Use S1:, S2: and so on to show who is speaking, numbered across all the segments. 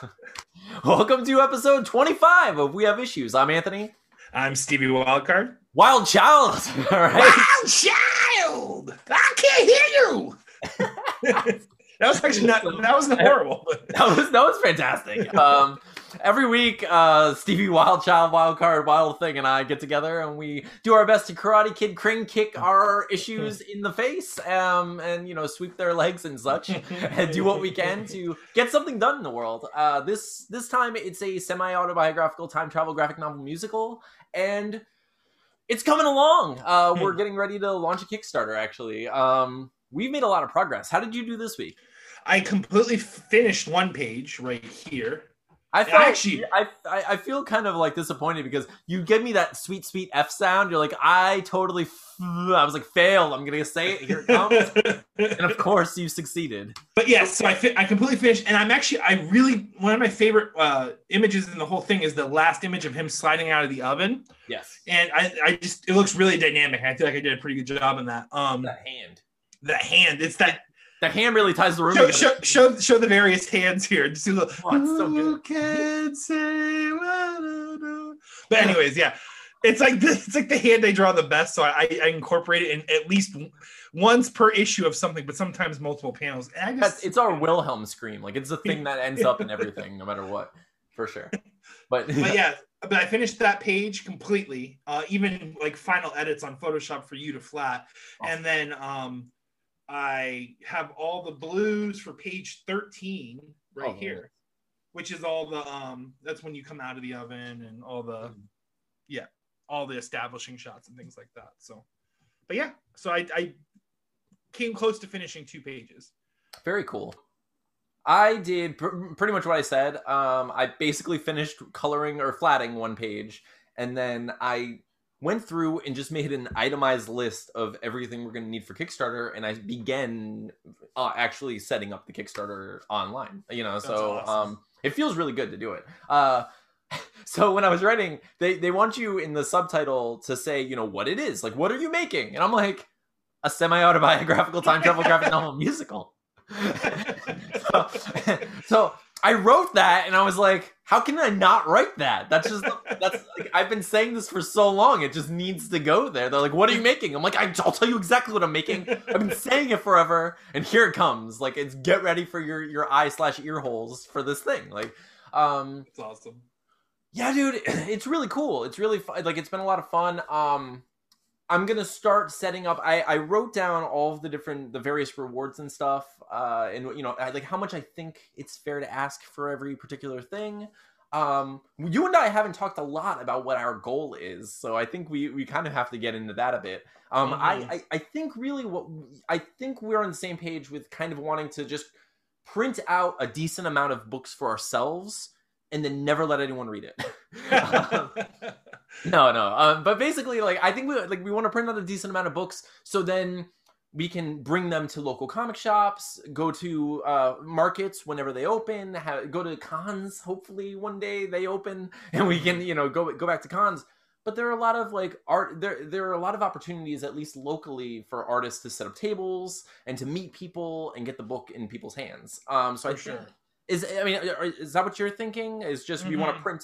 S1: Welcome to episode 25 of We Have Issues. I'm Anthony.
S2: I'm Stevie Wildcard.
S1: Wild Child. All right.
S2: Wild Child! I can't hear you! that was actually not, that wasn't horrible.
S1: that was that was fantastic. Um, every week, uh, Stevie Wild Child, Wild Thing, and I get together and we do our best to Karate Kid crane kick our issues in the face, um, and you know sweep their legs and such, and do what we can to get something done in the world. Uh, this this time it's a semi autobiographical time travel graphic novel musical, and it's coming along. Uh, we're getting ready to launch a Kickstarter. Actually, um, we've made a lot of progress. How did you do this week?
S2: I completely finished one page right here.
S1: I felt, actually, I, I, I feel kind of like disappointed because you give me that sweet, sweet F sound. You're like, I totally, f-. I was like, failed. I'm gonna say it. Here it comes, and of course, you succeeded.
S2: But yes, yeah, so I fi- I completely finished, and I'm actually, I really one of my favorite uh, images in the whole thing is the last image of him sliding out of the oven.
S1: Yes,
S2: and I, I just, it looks really dynamic. I feel like I did a pretty good job in that. Um,
S1: the hand,
S2: the hand. It's that
S1: the hand really ties the room.
S2: Show, show, show, show, the various hands here. Just do the. Oh, it's so good. Can say but anyways, yeah, it's like this. It's like the hand they draw the best. So I, I incorporate it in at least once per issue of something, but sometimes multiple panels. And
S1: I just, it's our Wilhelm scream. Like it's the thing that ends up in everything, no matter what, for sure. But,
S2: but yeah, but I finished that page completely, uh, even like final edits on Photoshop for you to flat, awesome. and then um I have all the blues for page 13 right oh, here, which is all the um that's when you come out of the oven and all the mm. yeah, all the establishing shots and things like that. So but yeah, so I, I came close to finishing two pages.
S1: Very cool. I did pr- pretty much what I said. Um, I basically finished coloring or flatting one page, and then I went through and just made an itemized list of everything we're going to need for Kickstarter, and I began uh, actually setting up the Kickstarter online. You know, That's so awesome. um, it feels really good to do it. Uh, so when I was writing, they they want you in the subtitle to say, you know, what it is. Like, what are you making? And I'm like, a semi autobiographical time travel graphic novel musical. so, so I wrote that and I was like, how can I not write that? That's just that's like, I've been saying this for so long. It just needs to go there. They're like, "What are you making?" I'm like, "I'll tell you exactly what I'm making. I've been saying it forever, and here it comes. Like, it's get ready for your your eye slash ear holes for this thing. Like, um,
S2: it's awesome.
S1: Yeah, dude, it's really cool. It's really fun. Like, it's been a lot of fun. Um, I'm gonna start setting up. I, I wrote down all of the different the various rewards and stuff, uh, and you know, like how much I think it's fair to ask for every particular thing. Um, you and I haven't talked a lot about what our goal is, so I think we we kind of have to get into that a bit. Um, mm-hmm. I, I I think really what I think we're on the same page with kind of wanting to just print out a decent amount of books for ourselves and then never let anyone read it. um, no, no. Um, but basically, like I think we like we want to print out a decent amount of books, so then we can bring them to local comic shops, go to uh, markets whenever they open, have, go to cons. Hopefully, one day they open, and we can you know go go back to cons. But there are a lot of like art. There there are a lot of opportunities, at least locally, for artists to set up tables and to meet people and get the book in people's hands. Um, so for I sure. think is I mean, is that what you're thinking? Is just mm-hmm. we want to print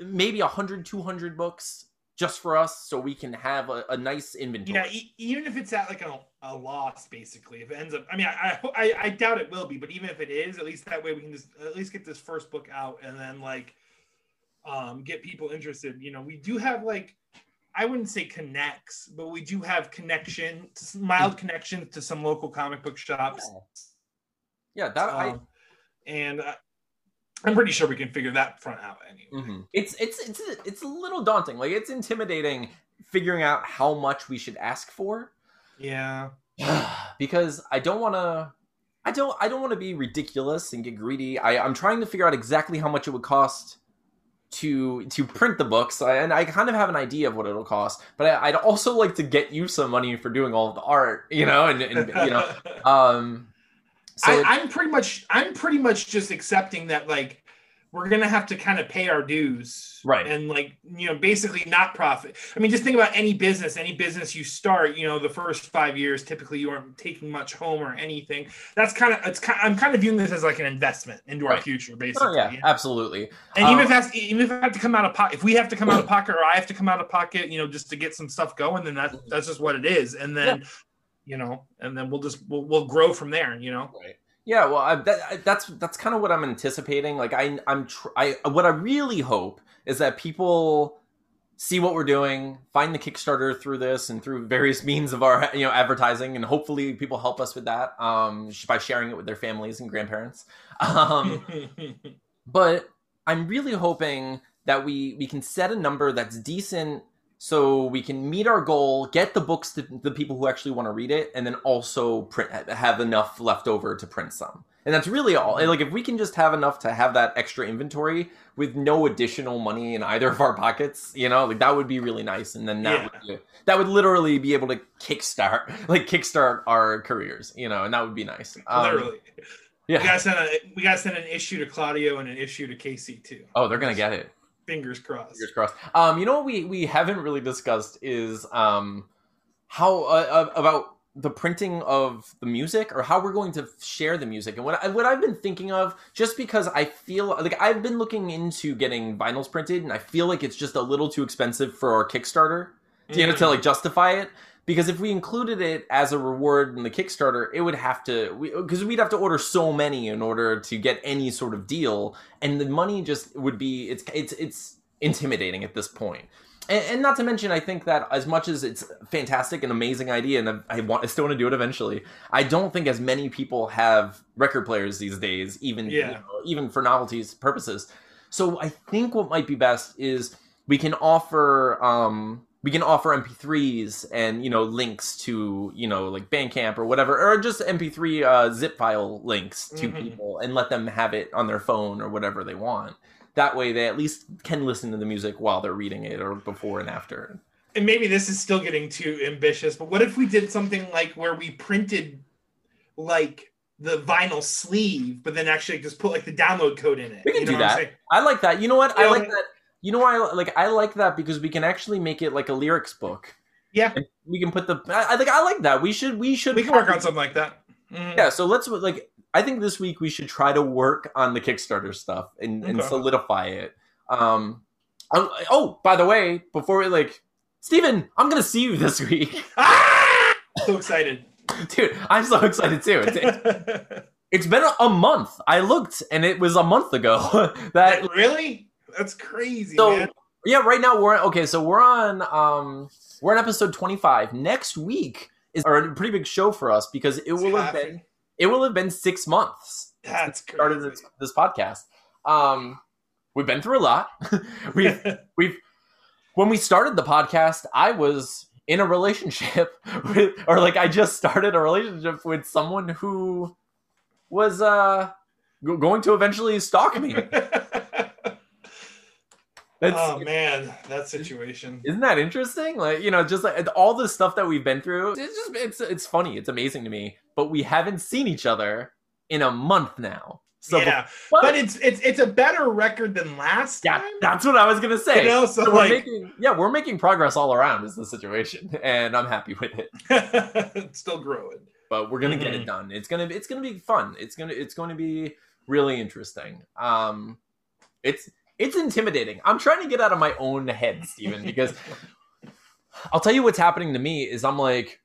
S1: maybe 100 200 books just for us so we can have a, a nice inventory.
S2: Yeah e- even if it's at like a, a loss basically if it ends up i mean I, I i doubt it will be but even if it is at least that way we can just at least get this first book out and then like um get people interested. You know we do have like i wouldn't say connects but we do have connection mild connections to some local comic book shops.
S1: Yeah, yeah that um, i
S2: and uh, I'm pretty sure we can figure that front out anyway.
S1: Mm-hmm. It's it's it's it's a little daunting. Like it's intimidating figuring out how much we should ask for.
S2: Yeah.
S1: because I don't want to I don't I don't want to be ridiculous and get greedy. I I'm trying to figure out exactly how much it would cost to to print the books and I kind of have an idea of what it'll cost but I, would also like to get you some money for doing all of the art you know and, and you know um
S2: so I, I'm pretty much I'm pretty much just accepting that like we're gonna have to kind of pay our dues,
S1: Right.
S2: And like you know, basically not profit. I mean, just think about any business. Any business you start, you know, the first five years, typically you aren't taking much home or anything. That's kind of it's. Kind I'm kind of viewing this as like an investment into our future, basically.
S1: Oh yeah, absolutely.
S2: And even
S1: Um,
S2: if that's even if I have to come out of pocket, if we have to come out of pocket, or I have to come out of pocket, you know, just to get some stuff going, then that that's just what it is. And then, you know, and then we'll just we'll, we'll grow from there. You know.
S1: Right. Yeah, well, I, that, I, that's that's kind of what I'm anticipating. Like, I, I'm, tr- I, what I really hope is that people see what we're doing, find the Kickstarter through this and through various means of our, you know, advertising, and hopefully people help us with that um, by sharing it with their families and grandparents. Um, but I'm really hoping that we we can set a number that's decent so we can meet our goal, get the books to the people who actually want to read it, and then also print have enough left over to print some. And that's really all. Like if we can just have enough to have that extra inventory with no additional money in either of our pockets, you know, like that would be really nice. And then that
S2: Yeah.
S1: would that would literally be able to kickstart like kickstart our careers, you know, and that would be nice. Um,
S2: Literally,
S1: yeah.
S2: we gotta send a we gotta send an issue to Claudio and an issue to Casey too.
S1: Oh, they're gonna get it.
S2: Fingers crossed.
S1: Fingers crossed. Um, you know what we we haven't really discussed is um how uh, uh, about the printing of the music or how we're going to share the music and what I, what I've been thinking of just because I feel like I've been looking into getting vinyls printed and I feel like it's just a little too expensive for our Kickstarter you know to like justify it because if we included it as a reward in the Kickstarter, it would have to because we, would have to order so many in order to get any sort of deal, and the money just would be it's it's it's intimidating at this point. And, and not to mention, I think that as much as it's fantastic and amazing idea, and I want I still want to do it eventually, I don't think as many people have record players these days, even you
S2: Yeah.
S1: know, even for novelties purposes. So I think what might be best is we can offer um we can offer MP3s and you know links to you know like Bandcamp or whatever, or just MP3 uh, zip file links to
S2: Mhm.
S1: people and let them have it on their phone or whatever they want. That way, they at least can listen to the music while they're reading it or before and after.
S2: and maybe this is still getting too ambitious, but what if we did something like where we printed like the vinyl sleeve, but then actually just put like the download code in it?
S1: We can
S2: You know
S1: do that. I like that. You know what? I like that. You know why? I, like I like that because we can actually make it like a lyrics book.
S2: Yeah.
S1: And we can put the. I, I think I like that. We should. We should.
S2: We can work on something like that. Mhm.
S1: Yeah, so let's like I think this week we should try to work on the Kickstarter stuff and, and solidify it. Um oh, oh, by the way, before we like Steven, I'm gonna see you this week.
S2: Ah! So excited.
S1: Dude, I'm so excited too. It's, it's been a, a month. I looked and it was a month ago. that
S2: really? That's crazy,
S1: so
S2: man.
S1: yeah, right now we're okay, so we're on um we're on episode 25. Next week is a pretty big show for us because it
S2: It's
S1: will have been it will have been 6 months
S2: That's crazy.
S1: started this, this podcast. Um, we've been through a lot. we've we've when we started the podcast, I was in a relationship with, or like I just started a relationship with someone who was uh going to eventually stalk me. That's
S2: oh man, that situation.
S1: isn't that interesting? Like you know, just like all the stuff that we've been through. It's just it's it's funny. It's amazing to me. But we haven't seen each other in a month now. So
S2: yeah,
S1: but-
S2: but it's it's it's a better record than last
S1: Yeah,
S2: time.
S1: that's what I was gonna say.
S2: You know, so,
S1: So we're
S2: like,
S1: making, yeah, we're making progress all around. Is the situation, and I'm happy with it.
S2: it's still growing.
S1: But we're gonna get
S2: Mhm.
S1: it done. It's gonna, it's gonna be fun. It's gonna, it's going to be really interesting. Um, it's, it's intimidating. I'm trying to get out of my own head, Steven, because I'll tell you what's happening to me is I'm like,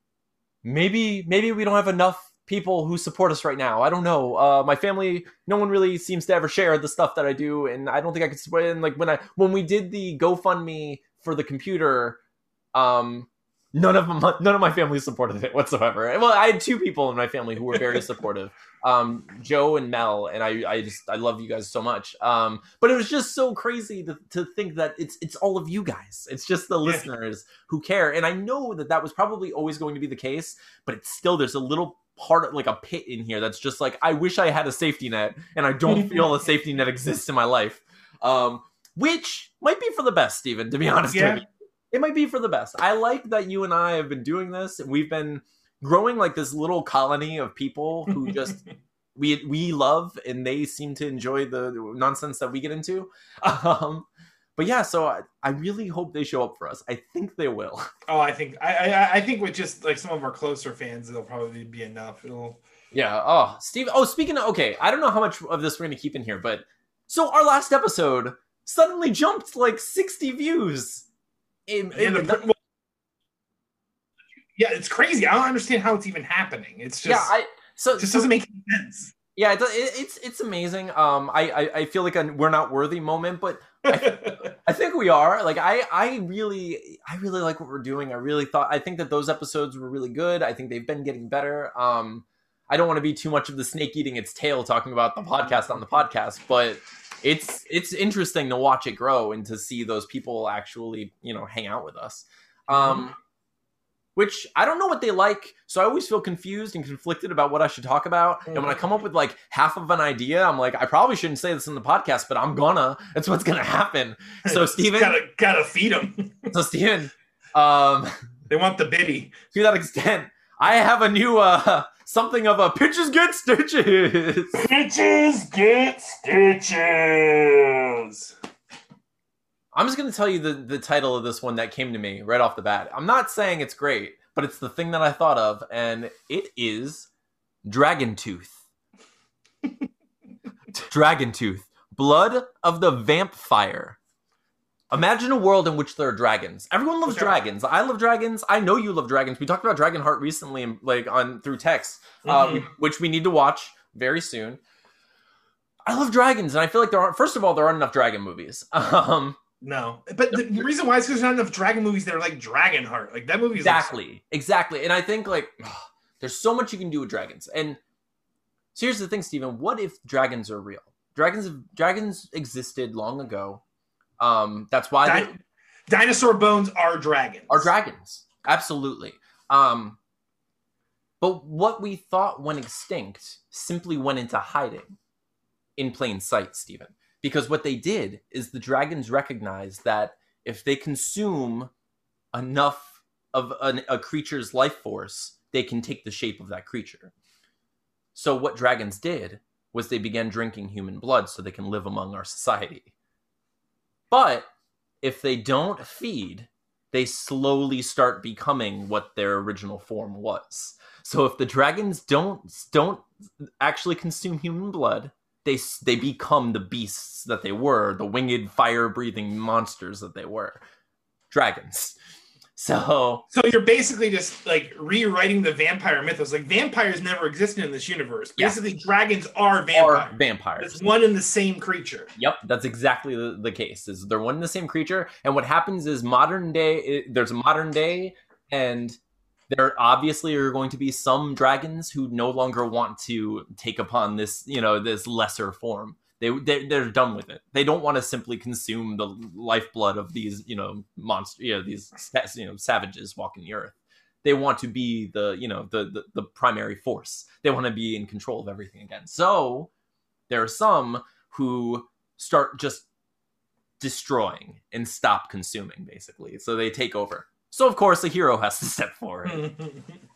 S1: maybe, maybe we don't have enough people who support us right now. I don't know. Uh, my family, no one really seems to ever share the stuff that I do, and I don't think I could support. And like when I when we did the GoFundMe for the computer, um, none of my, none of my family supported it whatsoever. Well, I had two people in my family who were very supportive, um, Joe and Mel, and I I just I love you guys so much. Um, but it was just so crazy to, to think that it's it's all of you guys. It's just the
S2: Yeah.
S1: listeners who care, and I know that that was probably always going to be the case, but it's still there's a little part of like a pit in here that's just like I wish I had a safety net, and I don't feel a safety net exists in my life. Um, which might be for the best, Steven, to be honest
S2: Yeah.
S1: with you. It might be for the best. I like that you and I have been doing this. and We've been growing like this little colony of people who just we we love, and they seem to enjoy the nonsense that we get into. Um, but yeah, so I, I really hope they show up for us. I think they will.
S2: Oh, I think I, I I think with just like some of our closer fans, it'll probably be enough. It'll
S1: Yeah. Oh, Steve. Oh, speaking of, okay, I don't know how much of this we're going to keep in here, but so our last episode suddenly jumped like 60 views. In, in
S2: yeah, the,
S1: the-
S2: yeah, it's crazy. I don't understand how it's even happening. It's just
S1: yeah, I so
S2: it just
S1: so-
S2: doesn't make any sense.
S1: yeah, it, it- it's it's amazing. Um, I I, I feel like a we're not worthy moment, but I think we are. Like I I really I really like what we're doing. I really thought I think that those episodes were really good. I think they've been getting better. Um I don't want to be too much of the snake eating its tail talking about the podcast on the podcast, but it's it's interesting to watch it grow and to see those people actually, you know, hang out with us. Um which I don't know what they like, so I always feel confused and conflicted about what I should talk about. And when I come up with like half of an idea, I'm like, I probably shouldn't say this in the podcast, but I'm gonna. That's what's gonna happen. So Steven,
S2: gotta gotta feed them.
S1: so Steven, um,
S2: they want the biddy.
S1: to that extent, I have a new uh something of a pitches get stitches.
S2: Stitches get stitches.
S1: I'm just gonna tell you the the title of this one that came to me right off the bat. I'm not saying it's great, but it's the thing that I thought of, and it is Dragon Tooth. Dragon Tooth, blood of the vampire. Imagine a world in which there are dragons. Everyone loves
S2: Okay.
S1: dragons. I love dragons. I know you love dragons. We talked about Dragonheart recently, like on through text, uh,
S2: Mhm.
S1: which we need to watch very soon. I love dragons, and I feel like there aren't. First of all, there aren't enough dragon movies. Um,
S2: No, but the reason why is because there's not enough dragon movies that are like Dragonheart. Like that movie is
S1: exactly, exactly. And I think like there's so much you can do with dragons. And so here's the thing, Stephen. What if dragons are real? Dragons, dragons existed long ago. Um, that's why they
S2: di- dinosaur bones are dragons.
S1: are dragons. Absolutely. Um, but what we thought went extinct simply went into hiding in plain sight, Stephen. Because what they did is the dragons recognized that if they consume enough of an, a creature's life force, they can take the shape of that creature. So what dragons did was they began drinking human blood so they can live among our society. But if they don't feed, they slowly start becoming what their original form was. So if the dragons don't don't actually consume human blood, they they become the beasts that they were, the winged fire-breathing monsters that they were. Dragons. So
S2: So you're basically just like rewriting the vampire mythos. Like vampires never existed in this universe.
S1: Yeah.
S2: Basically, dragons are
S1: are
S2: vampires.
S1: vampires.
S2: It's one and the same creature.
S1: Yep, that's exactly the, the case. Is they're one and the same creature, and what happens is modern day. There's a modern day, and there obviously are going to be some dragons who no longer want to take upon this, you know, this lesser form. They, they they're done with it. They don't want to simply consume the lifeblood of these, you know, monster, you know, these you know savages walking the earth. They want to be the, you know, the the, the primary force. They want to be in control of everything again. So there are some who start just destroying and stop consuming basically so they take over so of course the hero has to step forward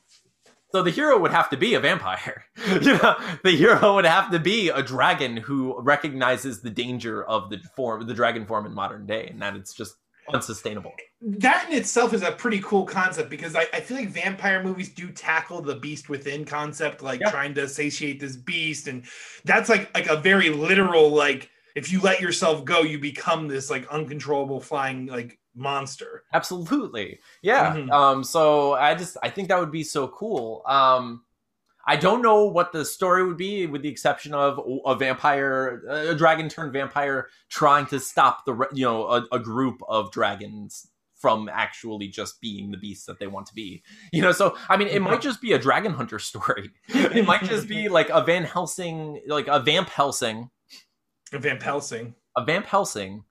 S1: so the hero would have to be a vampire you know the hero would have to be a dragon who recognizes the danger of the form the dragon form in modern day and that it's just unsustainable
S2: that in itself is a pretty cool concept because I, I feel like vampire movies do tackle the beast within concept, like
S1: Yeah.
S2: trying to satiate this beast, and that's like like a very literal like if you let yourself go, you become this like uncontrollable flying like monster.
S1: Absolutely. Yeah.
S2: Mhm.
S1: Um so I just I think that would be so cool. Um I don't know what the story would be with the exception of a vampire a dragon turned vampire trying to stop the you know a, a group of dragons from actually just being the beasts that they want to be. You know, so I mean it might just be a dragon hunter story. it might just be like a Van Helsing like a Vamp Helsing,
S2: a Vamp Helsing.
S1: a Vamp Helsing.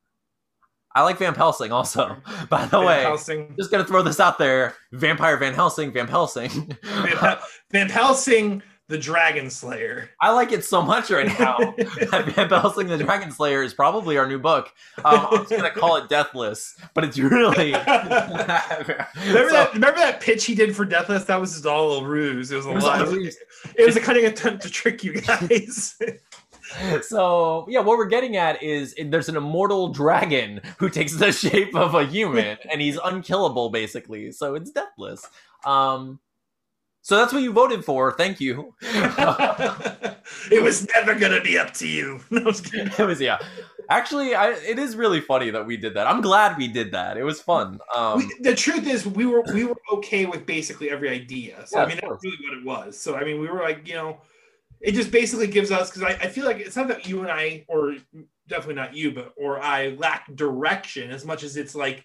S1: I like Vamp Helsing also. By the
S2: Van
S1: way,
S2: Helsing.
S1: just gonna throw this out there: Vampire Van Helsing, Vamp Helsing.
S2: Van, Van Helsing the Dragon Slayer.
S1: I like it so much right now. Belsing the Dragon Slayer is probably our new book. Um, I'm just gonna call it Deathless, but it's really.
S2: remember so, that? Remember that pitch he did for Deathless? That was just all a ruse. It was a lot. It was a cunning attempt to trick you guys.
S1: so yeah, what we're getting at is there's an immortal dragon who takes the shape of a human, and he's unkillable basically. So it's deathless. Um, so that's what you voted for. Thank you.
S2: it was never gonna be up to you. No,
S1: it was yeah. Actually, I, it is really funny that we did that. I'm glad we did that. It was fun. Um,
S2: we, the truth is, we were we were okay with basically every idea. So yeah, I mean, that's really what it was. So I mean, we were like, you know, it just basically gives us because I, I feel like it's not that you and I, or definitely not you, but or I lack direction as much as it's like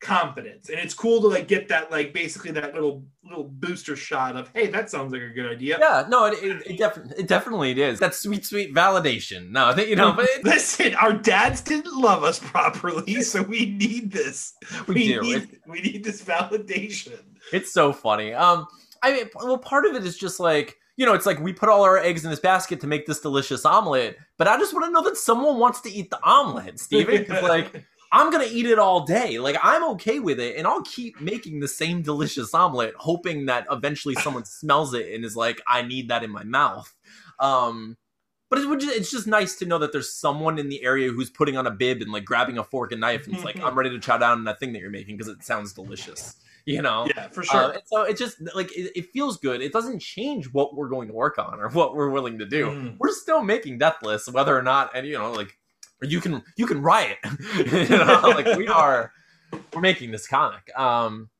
S2: confidence. And it's cool to like get that like basically that little little booster shot of hey that sounds like a good idea.
S1: Yeah no it, it, it, def- it definitely it is. That sweet sweet validation. No you know but it,
S2: listen our dads didn't love us properly so we need this. We, we do. need we need this validation.
S1: It's so funny. Um i mean well part of it is just like you know, it's like we put all our eggs in this basket to make this delicious omelet, but I just want to know that someone wants to eat the omelet, Steven. like, I'm gonna eat it all day. Like I'm okay with it, and I'll keep making the same delicious omelet, hoping that eventually someone smells it and is like, "I need that in my mouth." Um, but it's just nice to know that there's someone in the area who's putting on a bib and like grabbing a fork and knife and it's like, "I'm ready to chow down on that thing that you're making because it sounds delicious." You know,
S2: yeah, for sure.
S1: Uh, so it just like it, it, feels good. It doesn't change what we're going to work on or what we're willing to do. Mm. We're still making death Deathless, whether or not, and you know, like you can you can riot. you know, like we are we're making this comic. Um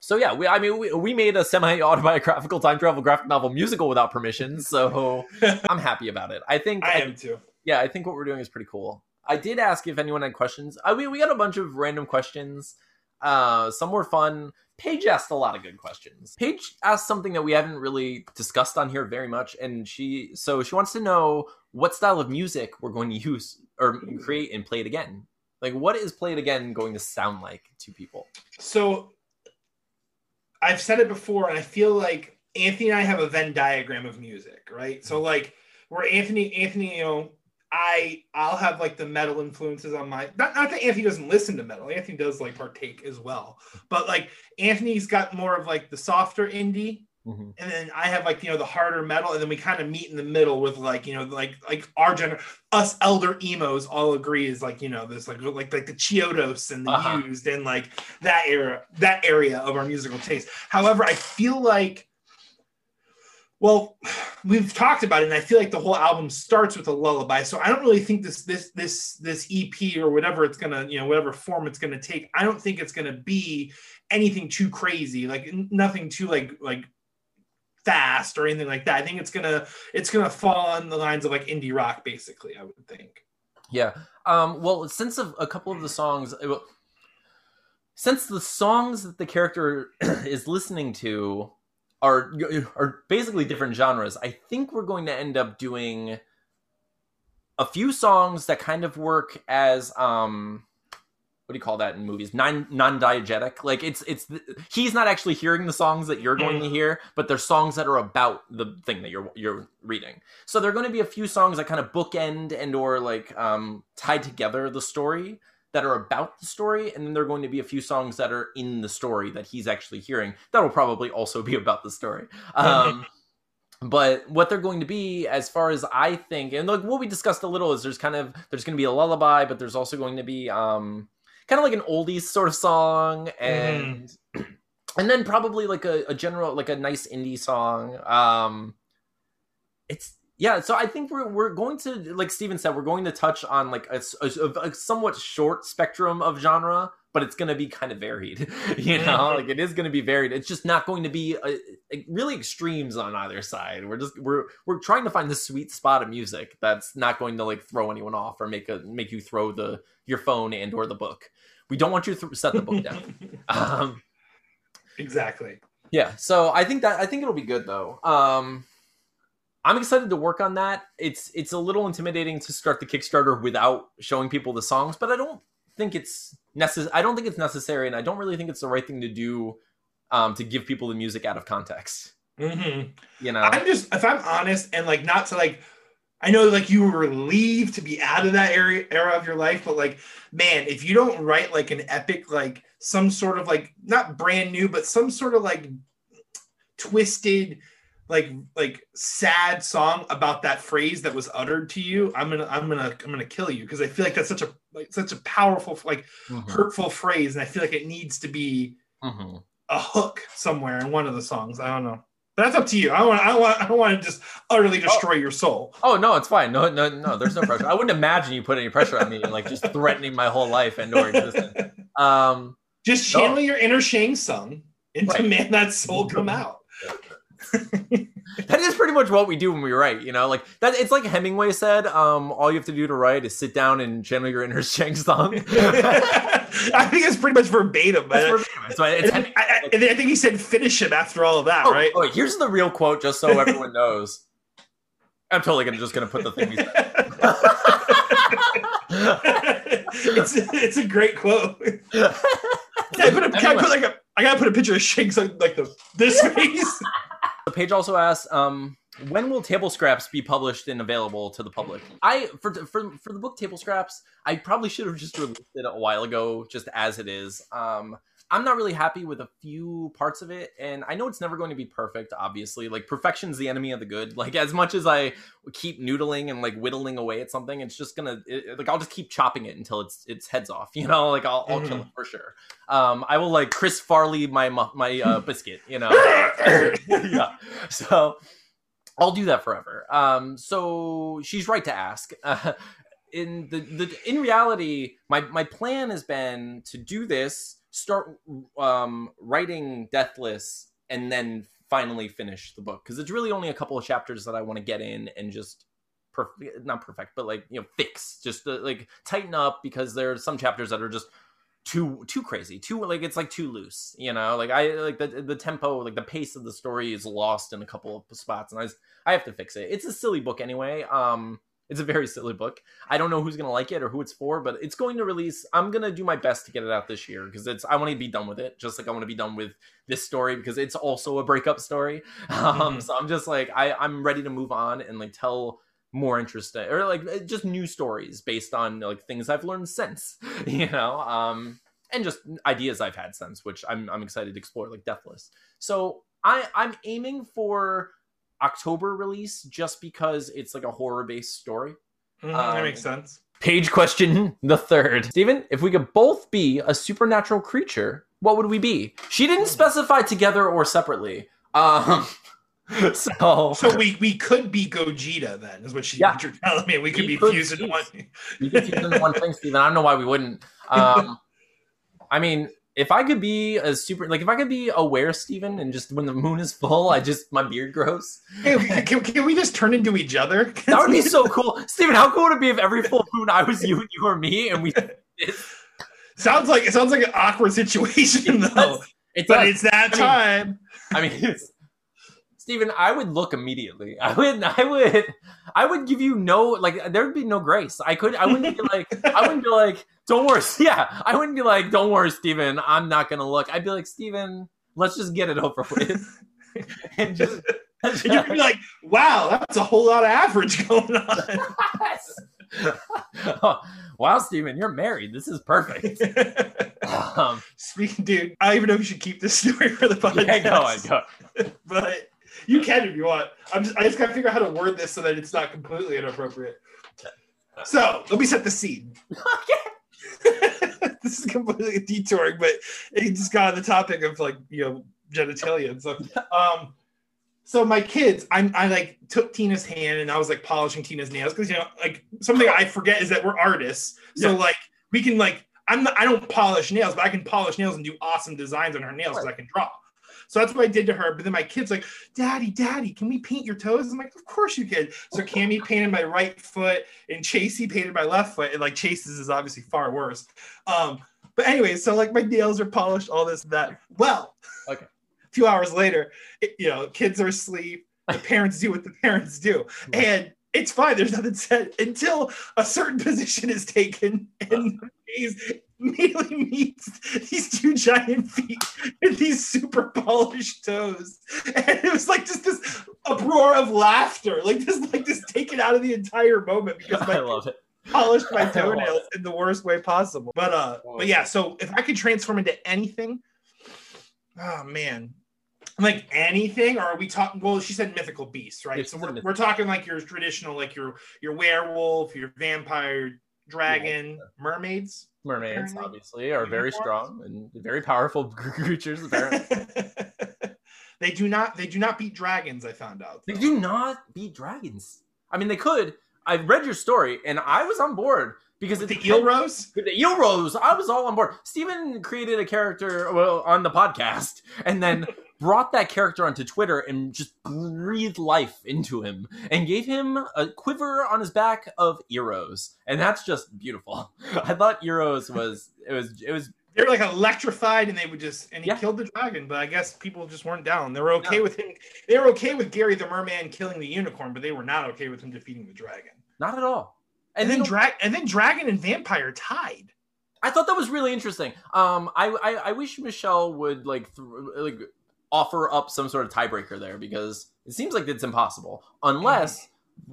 S1: so yeah, we I mean we, we made a semi autobiographical time travel graphic novel musical without permission, so I'm happy about it. I think
S2: I, I am too.
S1: Yeah, I think what we're doing is pretty cool. I did ask if anyone had questions. I mean, we got a bunch of random questions. Uh, some were fun. Paige asked a lot of good questions. Paige asked something that we haven't really discussed on here very much, and she so she wants to know what style of music we're going to use or create and play it again. Like, what is play it again going to sound like to people?
S2: So, I've said it before, and I feel like Anthony and I have a Venn diagram of music, right? So, like, where Anthony, Anthony, you know, I I'll have like the metal influences on my not, not that Anthony doesn't listen to metal. Anthony does like partake as well. But like Anthony's got more of like the softer indie. Mm-hmm. And then I have like you know the harder metal, and then we kind of meet in the middle with like you know like like our gener us elder emos all agree is like you know this like like like the Chiodos and the uh-huh. used and like that era that area of our musical taste. However, I feel like well we've talked about it and i feel like the whole album starts with a lullaby so i don't really think this this this this ep or whatever it's gonna you know whatever form it's gonna take i don't think it's gonna be anything too crazy like nothing too like like fast or anything like that. I think it's gonna it's gonna fall on the lines of like indie rock basically i would think.
S1: Yeah. Um well since a, a couple of the songs since the songs that the character is listening to are are basically different genres. I think we're going to end up doing a few songs that kind of work as um what do you call that in movies non non-diegetic like it's it's he's not actually hearing the songs that you're going to mm. hear but they're songs that are about the thing that you're you're reading so there are going to be a few songs that kind of bookend and or like um tie together the story that are about the story, and then there are going to be a few songs that are in the story that he's actually hearing. That will probably also be about the story. Um, but what they're going to be, as far as I think, and like what we discussed a little, is there's kind of there's going to be a lullaby, but there's also going to be um, kind of like an oldies sort of song, and mm. and then probably like a, a general like a nice indie song. Um, it's yeah so i think we're, we're going to like steven said we're going to touch on like a, a, a somewhat short spectrum of genre but it's going to be kind of varied you know? Mm-hmm. like it is going to be varied. It's just not going to be a, uh, a, really extremes on either side. We're just we're we're trying to find the sweet spot of music that's not going to like throw anyone off or make a make you throw the your phone and or the book. We don't want you to th- set the book down. Um
S2: exactly.
S1: yeah so i think that i think it'll be good though. Um I'm excited to work on that. It's it's a little intimidating to start the Kickstarter without showing people the songs, but I don't think it's necessary. I don't think it's necessary, and I don't really think it's the right thing to do um, to give people the music out of context.
S2: Mhm.
S1: You know,
S2: I'm just if I'm honest and like not to like I know like you were relieved to be out of that area era of your life, but like man, if you don't write like an epic, like some sort of like not brand new, but some sort of like twisted, like like sad song about that phrase that was uttered to you, I'm gonna I'm gonna I'm gonna kill you because I feel like that's such a like such a powerful like
S1: Mhm.
S2: hurtful phrase, and I feel like it needs to be
S1: Mhm.
S2: a hook somewhere in one of the songs. I don't know. But that's up to you. I don't want. I don't want. I don't want to just utterly destroy your soul.
S1: Oh no, it's fine. No, no, no. There's no pressure. I wouldn't imagine you put any pressure on me, and like just threatening my whole life and or existence. Um,
S2: just
S1: No.
S2: channel your inner Shang Tsung and
S1: Right.
S2: demand that soul come out.
S1: that is pretty much what we do when we write. You know, like that. It's like Hemingway said. Um, all you have to do to write is sit down and channel your inner Shang Tsung.
S2: I think it's pretty much verbatim. But
S1: verbatim. So it's
S2: I, I, I think he said finish him after all of that,
S1: Oh,
S2: right?
S1: oh, here's the real quote, just so everyone knows. I'm totally gonna just gonna put the thing. he said.
S2: it's it's a great quote. I put a, can I put like a I gotta put a picture of Shang Tsung like the this face.
S1: Paige also asks, um, when will Table Scraps be published and available to the public? I for for for the book Table Scraps, I probably should have just released it a while ago, just as it is. Um, I'm not really happy with a few parts of it, and I know it's never going to be perfect. Obviously, like perfection's the enemy of the good. Like as much as I keep noodling and like whittling away at something, it's just gonna it, like I'll just keep chopping it until it's its heads off. You know, like I'll, I'll kill it for sure. Um, I will like Chris Farley my my uh, biscuit. You know yeah. So I'll do that forever. Um, so she's right to ask. Uh, in the, the in reality, my my plan has been to do this, start um, writing Deathless, and then finally finish the book because it's really only a couple of chapters that I want to get in and just. Perfect, not perfect, but like you know, fix, just uh, like tighten up because there are some chapters that are just too too crazy too like it's like too loose you know like i like the the tempo like the pace of the story is lost in a couple of spots and i i have to fix it it's a silly book anyway um it's a very silly book i don't know who's gonna like it or who it's for but it's going to release i'm gonna do my best to get it out this year because it's i want to be done with it just like i want to be done with this story because it's also a breakup story um
S2: Mhm.
S1: so i'm just like i i'm ready to move on and like tell more interesting or like uh, just new stories based on like things I've learned since, you know, um, and just ideas I've had since, which I'm I'm excited to explore, like Deathless. So I I'm aiming for October release just because it's like a horror based story.
S2: Mhm,
S1: Um,
S2: that makes sense.
S1: Paige question the third. Steven, if we could both be a supernatural creature, what would we be? She didn't specify together or separately. Um, so
S2: So we we could be Gogeta then, is what she
S1: Yeah.
S2: what you're telling me. We could
S1: We
S2: be
S1: could
S2: fused into
S1: be.
S2: one.
S1: You can choose in one thing, Steven. I don't know why we wouldn't. Um, I mean, if I could be a super, like if I could be aware, Steven, and just when the moon is full, I just my beard grows.
S2: Hey, can, can we just turn into each other?
S1: That would be so cool, Steven. How cool would it be if every full moon I was you and you were me, and we?
S2: sounds like it sounds like an awkward situation though.
S1: does. It
S2: But it's that time.
S1: I mean, it's, Steven, I would look immediately. I would, I would, I would give you no like. There would be no grace. I could, I wouldn't be like, I wouldn't be like, don't worry. Yeah, I wouldn't be like, don't worry, Stephen. I'm not gonna look. I'd be like, Steven, let's just get it over with, and just.
S2: You'd be like, wow, that's a whole lot of average going on.
S1: Oh, wow, Steven, you're married. This is perfect. Um,
S2: Speaking, dude, I don't even know if you should keep this story for the podcast.
S1: yeah, on, go.
S2: But you can if you want. I'm just, I just gotta figure out how to word this so that it's not completely inappropriate. So let me set the scene. this is completely detouring, but it just got on the topic of like you know genitalia and stuff. Um, so my kids, I'm I like took Tina's hand and I was like polishing Tina's nails because you know like something I forget is that we're artists, so
S1: Yeah.
S2: like we can like I'm not, I don't polish nails, but I can polish nails and do awesome designs on her nails because I can draw. So that's what I did to her. But then my kid's like, Daddy, Daddy, can we paint your toes? I'm like, Of course you can. So Cammy painted my right foot and Chasey painted my left foot. And like Chase's is obviously far worse. Um, but anyway, so like my nails are polished, all this that. Well,
S1: Okay.
S2: a few hours later, it, you know, kids are asleep. The parents do what the parents do. And it's fine. There's nothing said until a certain position is taken and the gaze immediately meets these two giant feet with these super polished toes. And it was like just this uproar of laughter, like just like this taken out of the entire moment because
S1: I love it.
S2: polished my toenails in the worst way possible. But uh
S1: Oh,
S2: but yeah, so if I could transform into anything, oh man. Like anything, or are we talking? Well, she said mythical beasts, right?
S1: Yeah,
S2: so we're, we're talking like your traditional, like your your werewolf, your vampire, dragon, mermaids.
S1: Mermaids,
S2: Apparently.
S1: obviously, are very strong and very powerful creatures. Apparently,
S2: they do not. They do not beat dragons. I found out.
S1: they do not beat dragons. I mean, they could. I read your story and I was on board because
S2: With
S1: it's
S2: the eel rose.
S1: The eel rose. I was all on board. Steven created a character well on the podcast and then brought that character onto Twitter and just breathed life into him and gave him a quiver on his back of arrows. And that's just beautiful. I thought arrows was it was it was
S2: They were like electrified, and they would just and he
S1: Yeah.
S2: killed the dragon. But I guess people just weren't down. They were okay
S1: No.
S2: with him. They were okay with Gary the merman killing the unicorn, but they were not okay with him defeating the dragon.
S1: not at all.
S2: And,
S1: And
S2: then drag and then dragon and vampire tied.
S1: I thought that was really interesting. Um, I I, I wish Michelle would like th- like offer up some sort of tiebreaker there because it seems like it's impossible unless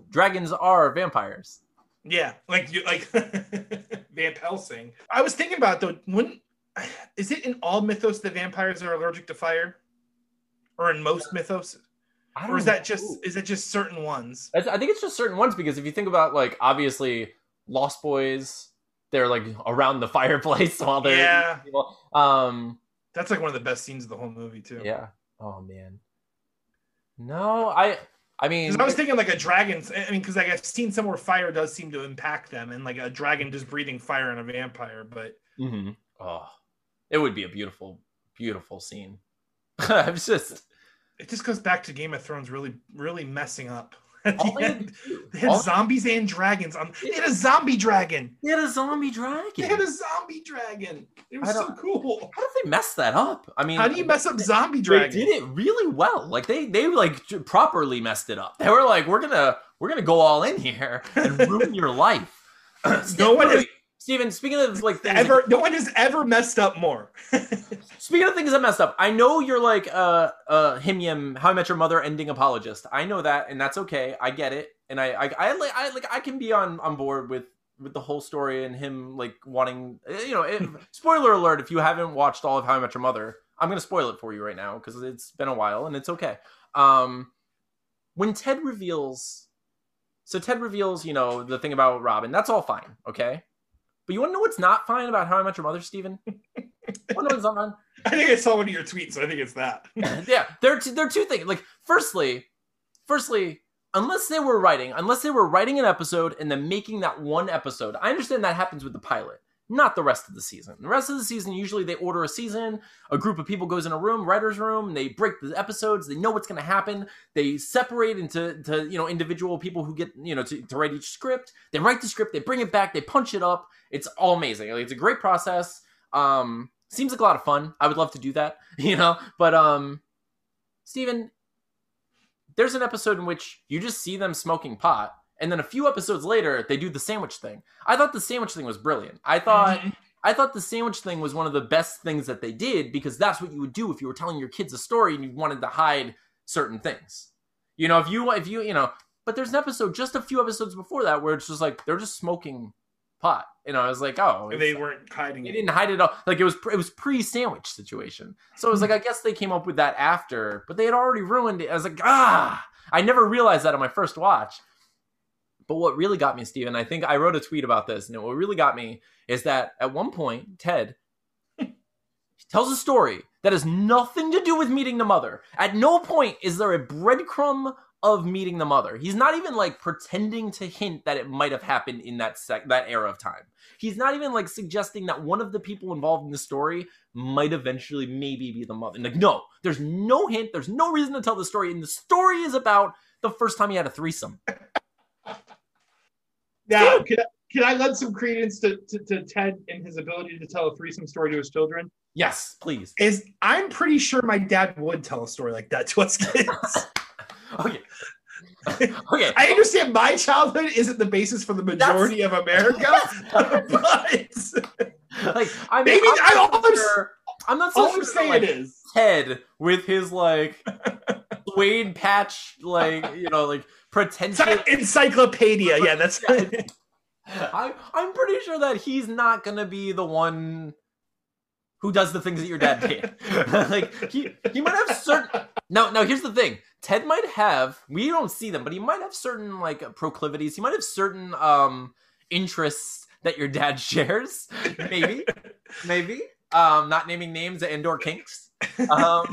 S1: dragons are vampires.
S2: Yeah, like you like Van Helsing. I was thinking about though, when is it in all mythos that vampires are allergic to fire, or in most mythos,
S1: I
S2: or is that just
S1: know.
S2: is it just certain ones?
S1: That's- I think it's just certain ones because if you think about like obviously Lost Boys, they're like around the fireplace while they're
S2: Yeah.
S1: Um,
S2: That's like one of the best scenes of the whole movie too.
S1: yeah. Oh man. No, I. I mean,
S2: Because I was thinking like a dragon. I mean, because like I've seen some where fire does seem to impact them, and like a dragon just breathing fire on a vampire. But
S1: Mhm. Oh, it would be a beautiful, beautiful scene. I'm just
S2: it just goes back to Game of Thrones really, really messing up. At the
S1: they had
S2: end, they had
S1: all-
S2: zombies and dragons. On, they had a zombie dragon.
S1: They had a zombie dragon.
S2: They had a zombie dragon. It was so cool.
S1: How did they mess that up? I mean,
S2: How do you mess up zombie dragon?
S1: They did it really well. Like they they like properly messed it up. They were like, we're gonna we're gonna go all in here and ruin your life.
S2: No one has
S1: Steven, speaking of like things
S2: ever. No one has ever messed up more.
S1: Speaking of things that messed up, I know you're like uh uh him yim How I Met Your Mother ending apologist. I know that, and that's okay. I get it, and I I I, like I like I can be on on board with with the whole story and him like wanting eh, you know. If, spoiler alert: if you haven't watched all of How I Met Your Mother, I'm gonna spoil it for you right now because it's been a while and it's okay. Um, when Ted reveals, so Ted reveals, you know, the thing about Robin. That's all fine, okay. But you want to know what's not fine about How I Met Your Mother, Steven? Want to know what's not fine?
S2: I think I saw one of your tweets. So I think it's that.
S1: yeah, there are two, there are two things. Like, firstly, firstly, unless they were writing, unless they were writing an episode and then making that one episode, I understand that happens with the pilot, not the rest of the season. The rest of the season, usually they order a season, a group of people goes in a room, writer's room, they break the episodes. They know what's going to happen. They separate into to, you know individual people who get you know to, to write each script. They write the script, they bring it back, they punch it up. It's all amazing. Like, it's a great process. Um, seems like a lot of fun. I would love to do that, you know. But um, Steven, there's an episode in which you just see them smoking pot, and then a few episodes later they do the sandwich thing. I thought the sandwich thing was brilliant. I thought
S2: Mhm.
S1: I thought the sandwich thing was one of the best things that they did because that's what you would do if you were telling your kids a story and you wanted to hide certain things. You know, if you if you you know, but there's an episode just a few episodes before that where it's just like they're just smoking pot. You know, I was like, oh,
S2: they weren't hiding
S1: they
S2: it.
S1: didn't hide it at all. Like it was it was pre sandwich situation. So it was like I guess they came up with that after, but they had already ruined it. I was like, ah, I never realized that on my first watch. But what really got me, Steven, I think I wrote a tweet about this, and what really got me is that at one point, Ted tells a story that has nothing to do with meeting the mother. At no point is there a breadcrumb of meeting the mother. He's not even like pretending to hint that it might have happened in that sec- that era of time. He's not even like suggesting that one of the people involved in the story might eventually maybe be the mother. Like, no, there's no hint. There's no reason to tell the story. And the story is about the first time he had a threesome.
S2: Now, can I, can I lend some credence to, to, to Ted and his ability to tell a threesome story to his children?
S1: Yes, please.
S2: Is I'm pretty sure my dad would tell a story like that to us kids.
S1: Okay. okay.
S2: I understand my childhood isn't the basis for the majority of America, but
S1: like I'm
S2: Maybe-
S1: I'm
S2: I-
S1: not so
S2: I'm-
S1: sure, I'm not so
S2: All
S1: sure
S2: I'm saying
S1: like,
S2: is,
S1: Ted with his like suede patch, like you know, like pretentious.
S2: Encyclopedia. Yeah, that's.
S1: I, I'm pretty sure that he's not gonna be the one who does the things that your dad did. like he he might have certain. Now now here's the thing. Ted might have. We don't see them, but he might have certain like proclivities. He might have certain um interests that your dad shares. Maybe maybe. Um, not naming names and or kinks. Um,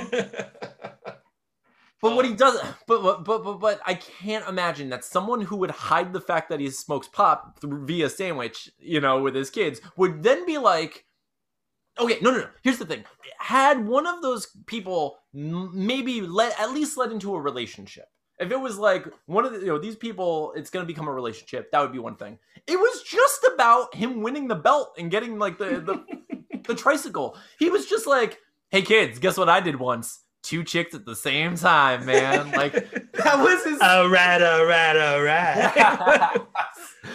S1: But what he uh, does, but but but but, but I can't imagine that someone who would hide the fact that he smokes pop through, via sandwich, you know, with his kids, would then be like, okay, no, no, no. Here's the thing: had one of those people maybe let at least led into a relationship. If it was like one of the, you know, these people, it's gonna become a relationship. That would be one thing. It was just about him winning the belt and getting like the the, the tricycle. He was just like, hey kids, guess what I did once? Two chicks at the same time, man. Like that was his
S2: all right, all right, all right.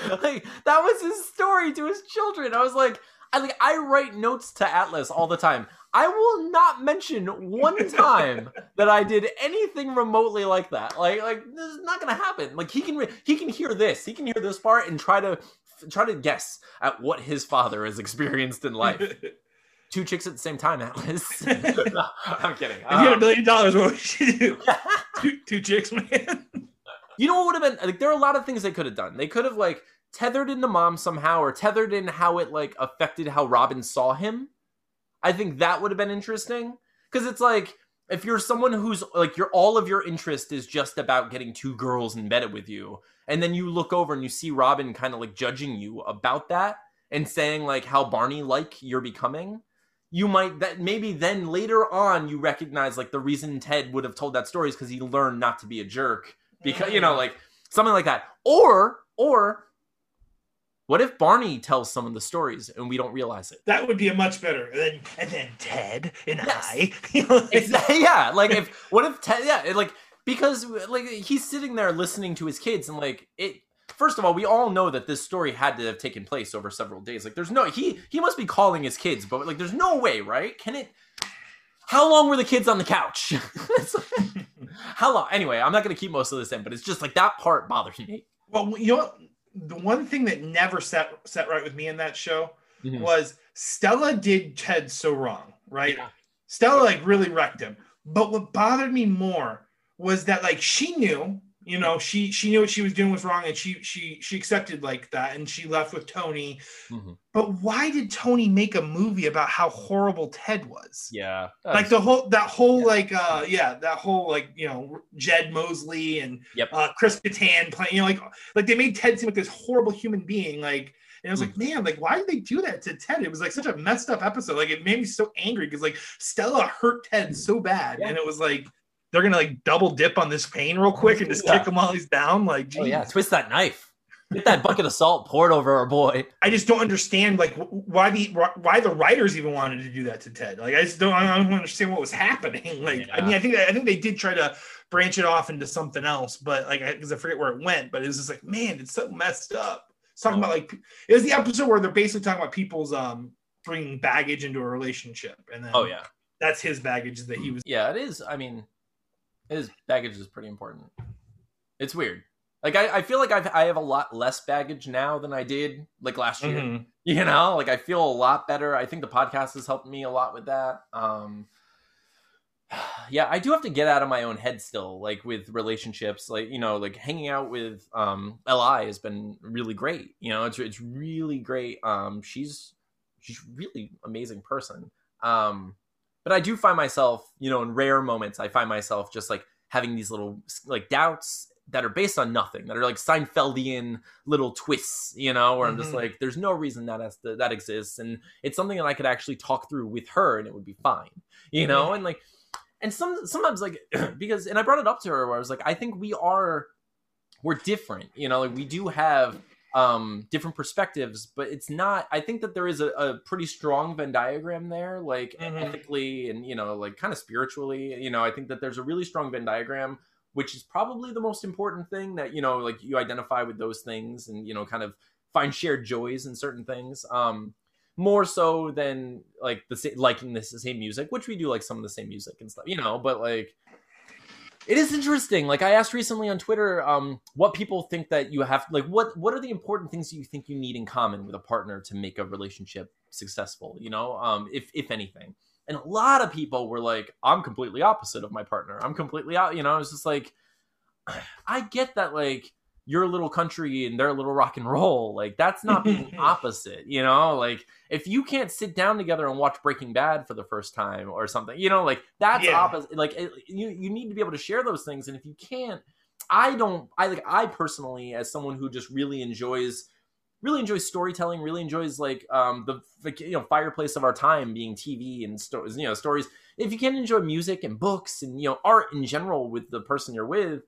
S1: like that was his story to his children. I was like, I like I write notes to Atlas all the time. I will not mention one time that I did anything remotely like that. Like like this is not gonna happen. Like he can re- he can hear this, he can hear this part and try to try to guess at what his father has experienced in life. Two chicks at the same time, Atlas. No, I'm kidding.
S2: If you had a
S1: Um,
S2: billion dollars, what would you do? two, two chicks, man.
S1: You know what would have been like? There are a lot of things they could have done. They could have like tethered in the mom somehow, or tethered in how it like affected how Robin saw him. I think that would have been interesting because it's like if you're someone who's like your all of your interest is just about getting two girls in bed with you, and then you look over and you see Robin kind of like judging you about that and saying like how Barney like you're becoming. You might that maybe then later on you recognize like the reason Ted would have told that story is because he learned not to be a jerk because you know mm. like something like that or or what if barney tells some of the stories and we don't realize it
S2: that would be a much better. And then, and then Ted and
S1: Yes.
S2: I. You know, like-
S1: exactly yeah like if what if Ted, yeah like because like he's sitting there listening to his kids and like it first of all we all know that this story had to have taken place over several days like there's no he he must be calling his kids but like there's no way right can it how long were the kids on the couch like- how long anyway i'm not gonna keep most of this in but it's just like that part bothers me
S2: Well, you know, the one thing that never set set right with me in that show
S1: Mhm.
S2: was Stella did Ted so wrong, right?
S1: Yeah.
S2: Stella like really wrecked him. But what bothered me more was that like she knew, you know, she she knew what she was doing was wrong, and she she she accepted like that, and she left with Tony.
S1: Mhm.
S2: But why did Tony make a movie about how horrible Ted was?
S1: Yeah.
S2: like the whole that whole like uh yeah that whole like you know Jed Mosby and
S1: Yep.
S2: uh Chris Kattan playing you know like like they made Ted seem like this horrible human being like and I was like man like why did they do that to Ted it was like such a messed up episode like it made me so angry because like Stella hurt Ted so bad
S1: Yeah.
S2: and it was like they're gonna like double dip on this pain real quick and just
S1: Yeah.
S2: kick him while he's down like geez.
S1: oh yeah, twist that knife. Get that bucket of salt poured over our boy.
S2: I just don't understand like why the why the writers even wanted to do that to Ted. Like I just don't I don't understand what was happening. Like I mean I think I think they did try to branch it off into something else, but like because I forget where it went. But it was just like man, it's so messed up. It's talking about like it was the episode where they're basically talking about people's um bringing baggage into a relationship, and then
S1: Oh yeah.
S2: that's his baggage that he was.
S1: Yeah, it is. I mean, his baggage is pretty important. It's weird. Like I, I feel like I've I have a lot less baggage now than I did like last year.
S2: Mhm.
S1: You know, like I feel a lot better. I think the podcast has helped me a lot with that. Um yeah, I do have to get out of my own head still, like with relationships, like you know, like hanging out with um Li has been really great. You know, it's it's really great. Um she's she's really amazing person. Um but I do find myself, you know, in rare moments, I find myself just like having these little like doubts that are based on nothing, that are like Seinfeldian little twists, you know, where I'm just
S2: Mhm.
S1: like, there's no reason that has to, that exists, and it's something that I could actually talk through with her, and it would be fine, you know, and like, and some sometimes like because, and I brought it up to her where I was like, I think we are, we're different, you know, like we do have um different perspectives but it's not i think that there is a, a pretty strong venn diagram there like
S2: Mhm.
S1: ethically and you know like kind of spiritually you know i think that there's a really strong venn diagram which is probably the most important thing that you know like you identify with those things and you know kind of find shared joys in certain things um more so than like the liking the same music, which we do like some of the same music and stuff, you know. But like, it is interesting. Like I asked recently on Twitter, um, what people think that you have like what what are the important things that you think you need in common with a partner to make a relationship successful? You know, um, if if anything. And a lot of people were like, I'm completely opposite of my partner. I'm completely out. You know, I was just like, I get that, like, you're little country and they're a little rock and roll. Like, that's not being opposite, you know? Like, if you can't sit down together and watch Breaking Bad for the first time or something, you know, like, that's
S2: Yeah.
S1: opposite. Like, it, you, you need to be able to share those things. And if you can't, I don't, I like, I personally, as someone who just really enjoys really enjoys storytelling really enjoys like um the, the you know fireplace of our time being tv and stories you know stories if you can't enjoy music and books and you know art in general with the person you're with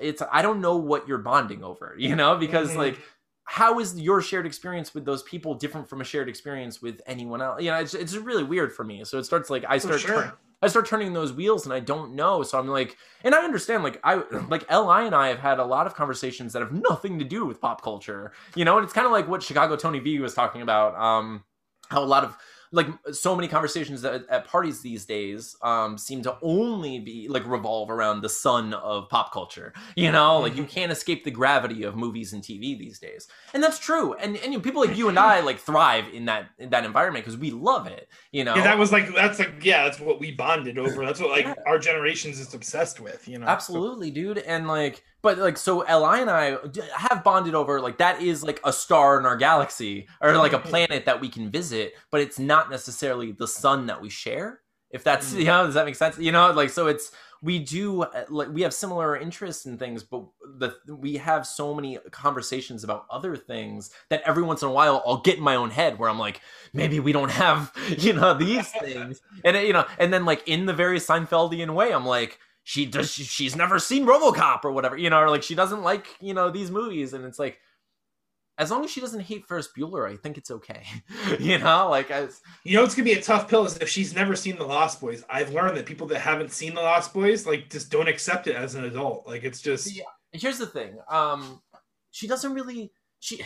S1: it's i don't know what you're bonding over you know because
S2: Mhm.
S1: like how is your shared experience with those people different from a shared experience with anyone else you know it's, it's really weird for me so it starts like i start
S2: sure.
S1: turn- I start turning those wheels and I don't know. So I'm like, and I understand, like, I, like, Li and I have had a lot of conversations that have nothing to do with pop culture, you know, and it's kind of like what Chicago Tony V was talking about. Um, how a lot of, like, so many conversations at, at parties these days um, seem to only be, like, revolve around the sun of pop culture, you know, like, you can't escape the gravity of movies and TV these days. And that's true. And, and you know, people like you and I, like, thrive in that, in that environment because we love it, you know?
S2: Yeah, that was like that's like yeah, that's what we bonded over. That's what like
S1: Yeah.
S2: our generation's is obsessed with, you know.
S1: Absolutely, dude. And like, but like, so Li and i have bonded over like that is like a star in our galaxy or like a planet that we can visit, but it's not necessarily the sun that we share. If that's
S2: Mm.
S1: you know, does that make sense? You know, like so it's we do like we have similar interests in things, but the we have so many conversations about other things that every once in a while I'll get in my own head where I'm like, maybe we don't have you know these things, and it, you know, and then like in the very Seinfeldian way, I'm like she does she, she's never seen RoboCop or whatever, you know, or like she doesn't like, you know, these movies and it's like as long as she doesn't hate Ferris Bueller, I think it's okay. you know, like as
S2: You know, it's gonna be a tough pill is if she's never seen The Lost Boys. I've learned that people that haven't seen The Lost Boys like just don't accept it as an adult. Like it's just
S1: Yeah. here's the thing. Um she doesn't really she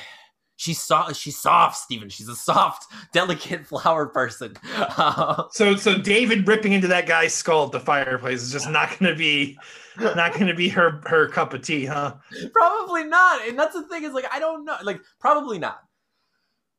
S1: she's soft she's soft, Stephen. She's a soft, delicate flower person. Uh,
S2: so so David ripping into that guy's skull at the fireplace is just not gonna be not gonna be her her cup of tea, huh?
S1: probably not. And that's the thing is like I don't know. Like probably not.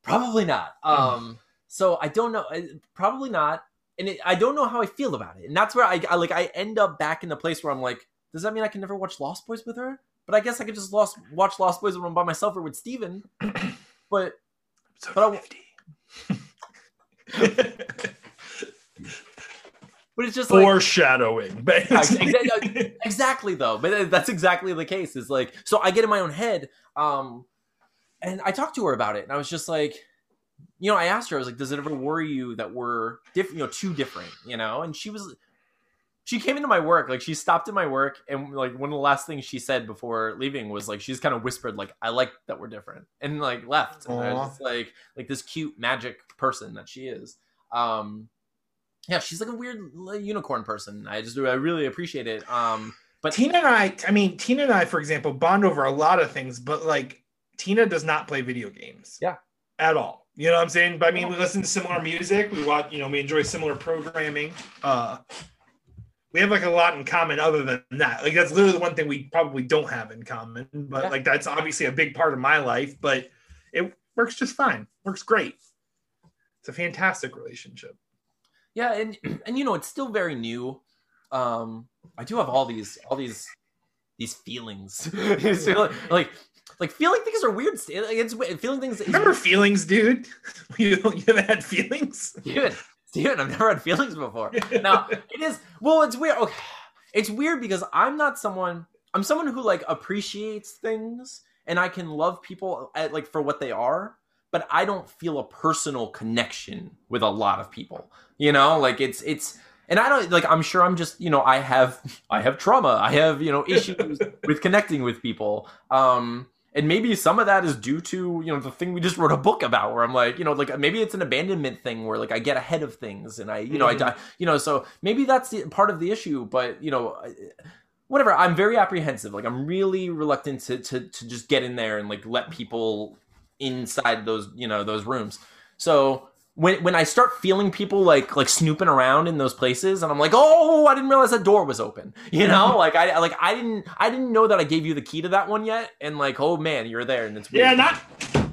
S1: Probably not. Um so I don't know. Probably not. And it, I don't know how I feel about it. And that's where I, I like I end up back in the place where I'm like, does that mean I can never watch Lost Boys with her? But I guess I could just lost, watch Lost Boys when I'm by myself or with Steven. But But I-
S2: 50.
S1: but it's just
S2: Foreshadowing. But
S1: Yeah, exa- exactly though but that's exactly the case is like so i get in my own head um and i talked to her about it and i was just like you know i asked her i was like does it ever worry you that we're different you know too different you know and she was she came into my work like she stopped at my work and like one of the last things she said before leaving was like she's kind of whispered like i like that we're different and like left and i was just like like this cute magic person that she is um yeah she's like a weird like, unicorn person i just i really appreciate it um but
S2: Tina and I, I mean, Tina and I, for example, bond over a lot of things, but like Tina does not play video games.
S1: Yeah.
S2: At all. You know what I'm saying? But I mean, we listen to similar music. We watch, you know, we enjoy similar programming. Uh, we have like a lot in common other than that. Like that's literally the one thing we probably don't have in common. But
S1: Yeah.
S2: like that's obviously a big part of my life, but it works just fine. Works great. It's a fantastic relationship.
S1: yeah and and you know it's still very new um i do have all these all these these feelings like, like like feeling things are weird Like, it's feeling things
S2: Remember feelings, dude? You, you haven't had feelings?
S1: Steven, Steven, I've never had feelings before. Now it is well, it's weird. Okay. It's weird because I'm not someone. I'm someone who like appreciates things, and I can love people at, like for what they are. But I don't feel a personal connection with a lot of people. You know, like it's it's. And I don't like. I'm sure I'm just you know I have I have trauma. I have you know issues with connecting with people. Um, and maybe some of that is due to you know the thing we just wrote a book about where i'm like you know like maybe it's an abandonment thing where like i get ahead of things and i you know i
S2: Mhm.
S1: die you know so maybe that's the, part of the issue but you know whatever i'm very apprehensive like i'm really reluctant to to, to just get in there and like let people inside those you know those rooms. So when when I start feeling people like like snooping around in those places, and I'm like, oh, I didn't realize that door was open. You know, like I like I didn't I didn't know that I gave you the key to that one yet, and like, oh man, you're there, and it's weird.
S2: Yeah, not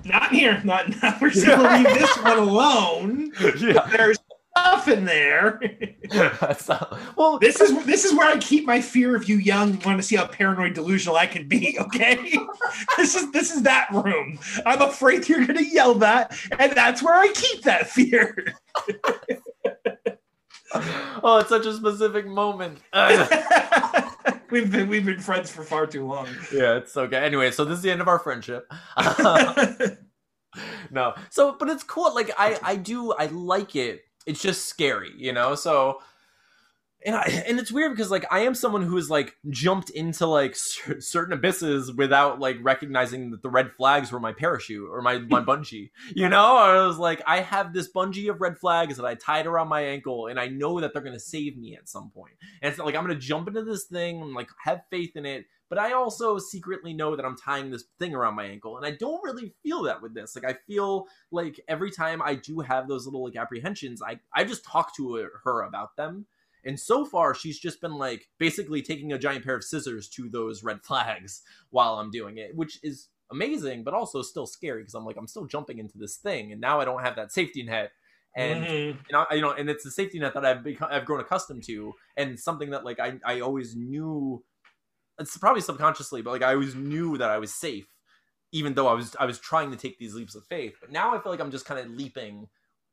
S2: not here. Not now. We're just gonna leave this one alone.
S1: yeah.
S2: There's stuff in there.
S1: well,
S2: This is this is where I keep my fear of you young. Want to see how paranoid delusional I can be? Okay, this is this is that room. I'm afraid you're gonna yell that, and that's where I keep that fear.
S1: oh, it's such a specific moment.
S2: we've been we've been friends for far too long.
S1: yeah, it's okay. Anyway, so this is the end of our friendship. no, so but it's cool. Like I, I do, I like it. It's just scary, you know. So, and I, and it's weird because like I am someone who has like jumped into like cer- certain abysses without like recognizing that the red flags were my parachute or my my bungee. You know, I was like, I have this bungee of red flags that I tied around my ankle, and I know that they're gonna save me at some point. And it's like I'm gonna jump into this thing and like have faith in it but I also secretly know that I'm tying this thing around my ankle, and I don't really feel that with this. Like I feel like every time I do have those little like apprehensions, I I just talk to her about them. And so far, she's just been like basically taking a giant pair of scissors to those red flags while I'm doing it, which is amazing, but also still scary because I'm like I'm still jumping into this thing, and now I don't have that safety net and
S2: Mhm.
S1: you know, you know, and it's the safety net that I've become, I've grown accustomed to, and something that like I, I always knew. It's probably subconsciously, but like I always knew that I was safe, even though I was I was trying to take these leaps of faith. But now I feel like I'm just kind of leaping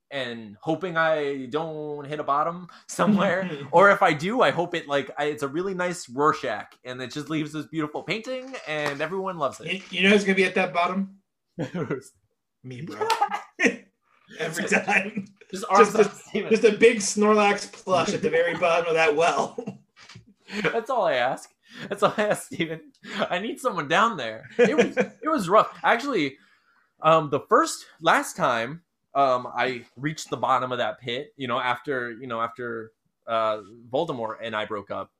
S1: and hoping I don't hit a bottom somewhere, or if I do, I hope it like I, it's a really nice Rorschach, and it just leaves this beautiful painting, and everyone loves it.
S2: you know who's gonna be at that bottom? Me, bro. Every time.
S1: just
S2: Just- Just a big Snorlax plush at the very bottom of that well.
S1: That's all I ask. That's all I ask, Steven. I need someone down there. It was it was rough. Actually, um, the first last time um I reached the bottom of that pit, you know, after you know after uh Voldemort and I broke up,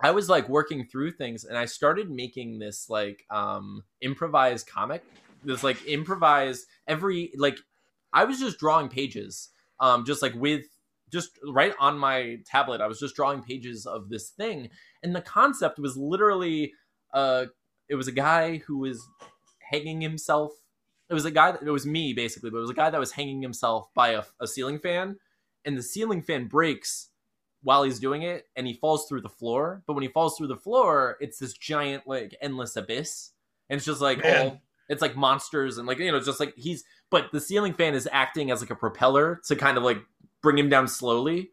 S1: I was like working through things, and I started making this like um improvised comic. This like improvised every like I was just drawing pages, um, just like with just right on my tablet. I was just drawing pages of this thing, and the concept was literally uh it was a guy who was hanging himself it was a guy that it was me basically but it was a guy that was hanging himself by a, a ceiling fan and the ceiling fan breaks while he's doing it and he falls through the floor but when he falls through the floor it's this giant like endless abyss and it's just like
S2: Man.
S1: all it's like monsters and like you know just like he's but the ceiling fan is acting as like a propeller to kind of like bring him down slowly.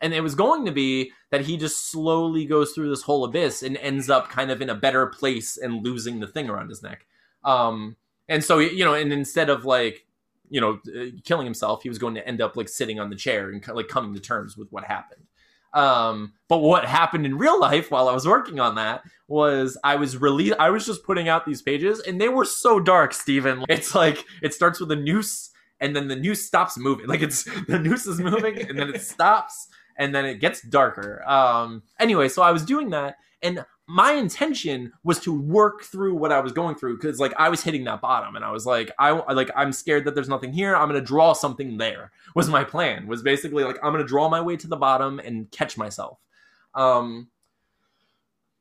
S1: And it was going to be that he just slowly goes through this whole abyss and ends up kind of in a better place and losing the thing around his neck. Um and so you know and instead of like you know uh, killing himself he was going to end up like sitting on the chair and like coming to terms with what happened. Um but what happened in real life while i was working on that was i was really i was just putting out these pages and they were so dark steven. It's like it starts with a noose and then the noose stops moving like it's the noose is moving and then it stops and then it gets darker um anyway so i was doing that and my intention was to work through what I was going through because like I was hitting that bottom and I was like I like I'm scared that there's nothing here. I'm gonna draw something there. Was my plan was basically like I'm gonna draw my way to the bottom and catch myself. Um,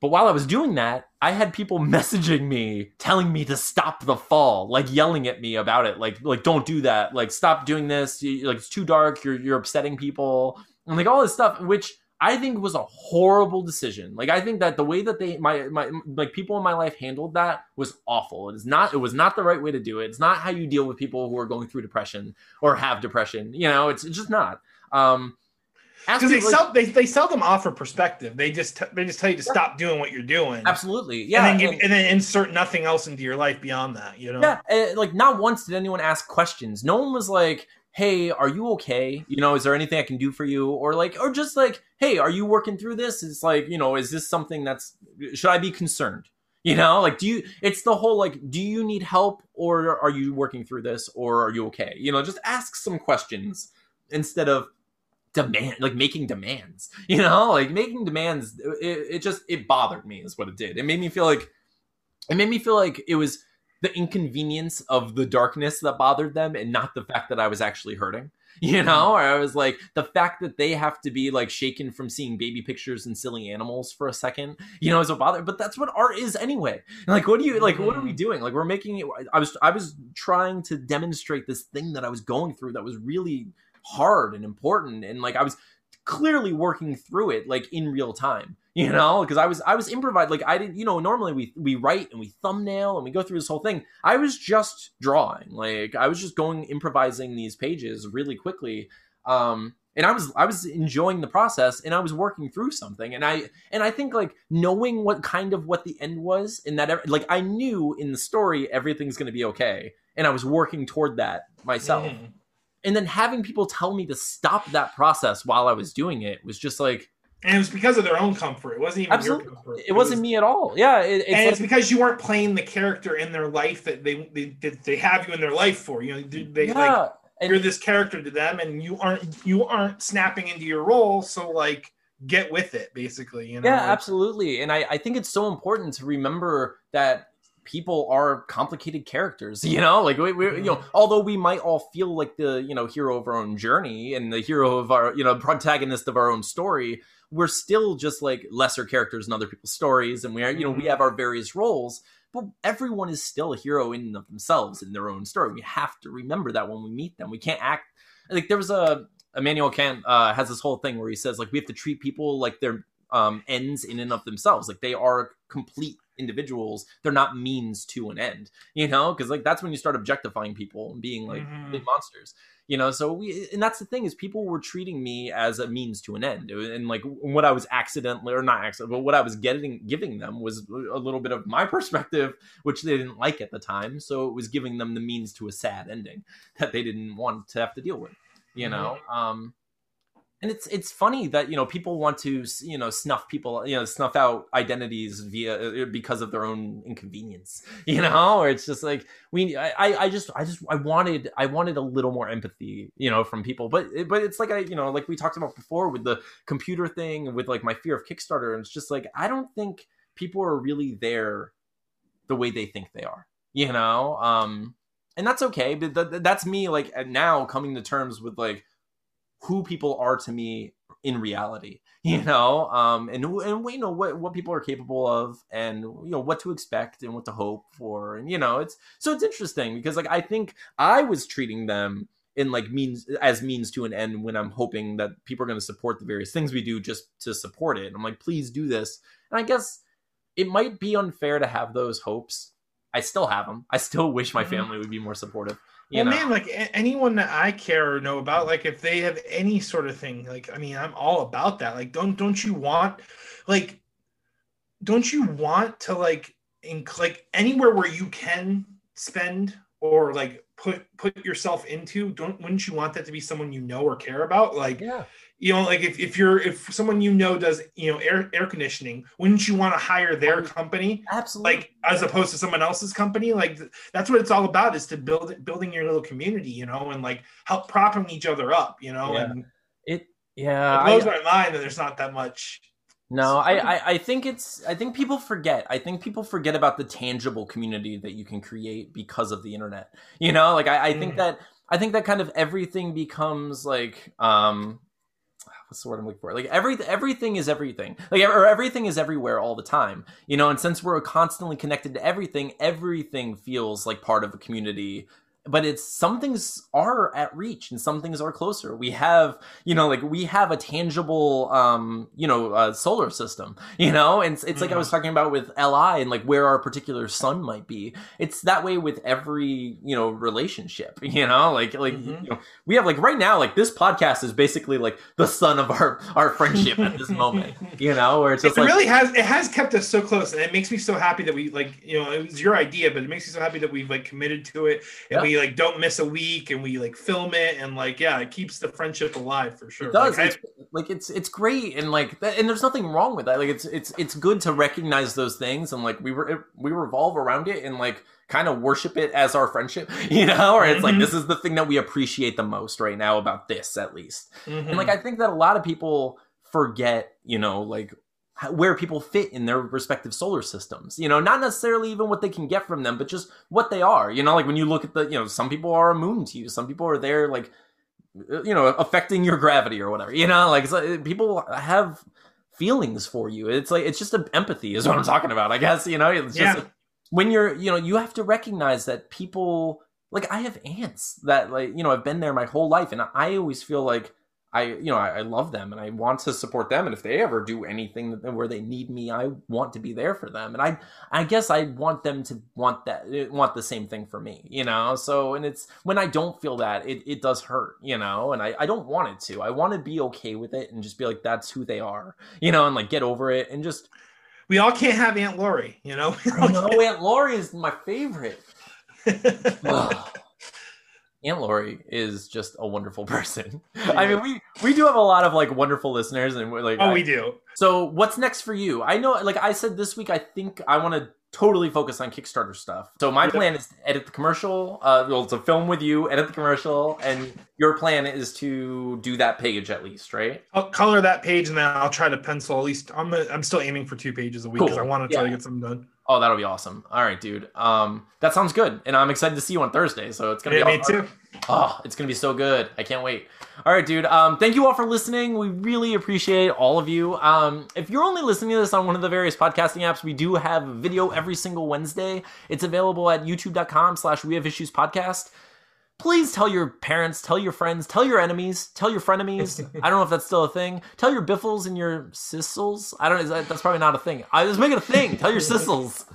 S1: but while I was doing that, I had people messaging me telling me to stop the fall, like yelling at me about it, like like don't do that, like stop doing this, like it's too dark, you're you're upsetting people, and like all this stuff, which I think was a horrible decision. Like I think that the way that they my my like people in my life handled that was awful. It is not it was not the right way to do it. It's not how you deal with people who are going through depression or have depression. You know, it's, it's just not. Um
S2: Because they sell they, they seldom offer perspective. They just t- they just tell you to stop doing what you're doing.
S1: absolutely. Yeah.
S2: and then give,
S1: and-
S2: then insert nothing else into your life beyond that. You know.
S1: Yeah, uh, like not once did anyone ask questions. No one was like, "Hey, are you okay? You know, is there anything I can do for you?" Or like, or just like, "Hey, are you working through this?" It's like, you know, is this something that's should I be concerned? You know, like, do you? It's the whole like, do you need help, or are you working through this, or are you okay? You know, just ask some questions instead of demand like making demands you know like making demands it, it just it bothered me is what it did it made me feel like it made me feel like it was the inconvenience of the darkness that bothered them and not the fact that I was actually hurting. You know, mm-hmm. or I was like the fact that they have to be like shaken from seeing baby pictures and silly animals for a second, you know, is a bother. But that's what art is anyway. Like, what do you like? What are we mm-hmm. doing? Like, we're making it. I was I was trying to demonstrate this thing that I was going through that was really hard and important, and like I was clearly working through it like in real time you know? Because i was i was improvised like i didn't you know normally we we write and we thumbnail and we go through this whole thing. I was just drawing like i was just going improvising these pages really quickly um and i was i was enjoying the process and i was working through something and i and i think like knowing what kind of what the end was and that like i knew in the story everything's going to be okay and i was working toward that myself. Mm and then having people tell me to stop that process while I was doing it was just like.
S2: And it was because of their own comfort. It wasn't even absolutely. your comfort.
S1: It, it wasn't was, me at all. Yeah,
S2: it, it's and like, it's because you weren't playing the character in their life that they they, they have you in their life for. You know, they yeah, like and, you're this character to them, and you aren't you aren't snapping into your role. So like, get with it, basically. You know?
S1: Yeah, absolutely. And I I think it's so important to remember that people are complicated characters you know like we, we, you know mm-hmm. although we might all feel like the you know hero of our own journey and the hero of our you know protagonist of our own story we're still just like lesser characters in other people's stories and we are you know we mm-hmm. have our various roles but everyone is still a hero in of themselves in their own story we have to remember that when we meet them we can't act like there was a Immanuel Kant uh, has this whole thing where he says like we have to treat people like they're um, ends in and of themselves like they are complete individuals they're not means to an end you know because like that's when you start objectifying people and being like mm-hmm. big monsters you know so we and that's the thing is people were treating me as a means to an end and like what i was accidentally or not accident but what i was getting giving them was a little bit of my perspective which they didn't like at the time so it was giving them the means to a sad ending that they didn't want to have to deal with you mm-hmm. know um and it's it's funny that you know people want to you know snuff people you know snuff out identities via uh, because of their own inconvenience you know? Or it's just like we I I just I just I wanted I wanted a little more empathy you know from people. But but it's like I you know like we talked about before with the computer thing with like my fear of Kickstarter. And it's just like I don't think people are really there the way they think they are you know? Um and that's okay. But that's me like now coming to terms with like who people are to me in reality you know um and and we know what what people are capable of and you know what to expect and what to hope for. And you know it's so it's interesting because like i think i was treating them in like means as means to an end when i'm hoping that people are going to support the various things we do just to support it. I'm like please do this. And i guess it might be unfair to have those hopes. I still have them i still wish my mm-hmm. family would be more supportive
S2: well, know? man, like anyone that I care or know about, like if they have any sort of thing, like I mean, I'm all about that. Like, don't don't you want, like, don't you want to like, in like anywhere where you can spend or like put put yourself into? Don't wouldn't you want that to be someone you know or care about? Like,
S1: yeah
S2: you know like if, if you're if someone you know does you know air air conditioning wouldn't you want to hire their company
S1: absolutely
S2: like as opposed to someone else's company like that's what it's all about is to build building your little community you know and like help propping each other up you know
S1: yeah.
S2: and
S1: it yeah
S2: it blows I, my mind that there's not that much
S1: no I, I i think it's i think people forget i think people forget about the tangible community that you can create because of the internet you know like i, I think mm. that i think that kind of everything becomes like um what's the word I'm looking for? Like every everything is everything. Like or everything is everywhere all the time. You know, and since we're constantly connected to everything, everything feels like part of a community but it's some things are at reach and some things are closer. We have you know like we have a tangible um you know uh, solar system you know? And it's, it's like i was mm-hmm. talking about with li and like where our particular sun might be. It's that way with every you know relationship you know? Like like mm-hmm. you know, we have like right now like this podcast is basically like the sun of our our friendship at this moment you know? Where it's just
S2: it
S1: like,
S2: really has it has kept us so close and it makes me so happy that we like you know it was your idea but it makes me so happy that we've like committed to it and we like don't miss a week and we like film it and like yeah it keeps the friendship alive for sure.
S1: It does. Like, it's, I, like it's it's great and like and there's nothing wrong with that. Like it's it's it's good to recognize those things and like we were we revolve around it and like kind of worship it as our friendship you know? Or it's mm-hmm. like this is the thing that we appreciate the most right now about this at least. Mm-hmm. and like i think that a lot of people forget you know like where people fit in their respective solar systems. You know, not necessarily even what they can get from them, but just what they are. You know, like when you look at the, you know, some people are immune to you, some people are there, like, uh, you know, affecting your gravity or whatever. You know, like so people have feelings for you. It's like it's just a empathy is what I'm talking about. I guess you know, it's just
S2: Yeah.
S1: when you're, you know, you have to recognize that people like I have aunts that like you know I've been there my whole life, and I always feel like I you know I, I love them and I want to support them, and if they ever do anything that- where they need me, I want to be there for them, and I I guess I want them to want that eh, want the same thing for me, you know. So and it's when I don't feel that it it does hurt, you know, and I I don't want it to. I want to be okay with it and just be like that's who they are, you know, and like get over it and just
S2: We all can't have Aunt Laurie you know.
S1: Know Aunt Laurie is my favorite. Aunt Lori is just a wonderful person. I mean, we we do have a lot of like wonderful listeners, and we're like,
S2: oh,
S1: I-
S2: we do.
S1: so what's next for you? I know, like I said this week, I think I want to totally focus on Kickstarter stuff. So my plan is to edit the commercial, uh, well, to film with you, edit the commercial, and your plan is to do that page at least, right?
S2: I'll color that page and then I'll try to pencil at least. I'm I'm still aiming for two pages a week because
S1: Cool.
S2: I want to try to get something done.
S1: Oh, that'll be awesome. All right, dude. Um, that sounds good, and I'm excited to see you on Thursday. So it's gonna
S2: Yeah,
S1: be
S2: me
S1: awesome.
S2: too.
S1: Oh, it's gonna be so good. I can't wait. All right, dude. Um, thank you all for listening. We really appreciate all of you. Um, if you're only listening to this on one of the various podcasting apps, we do have video every single Wednesday. It's available at youtube.com slash we have issues podcast. Please tell your parents, tell your friends, tell your enemies, tell your frenemies. I don't know if that's still a thing. Tell your biffles and your sissles. I don't know. that- That's probably not a thing. I was making a thing. Tell your sissles.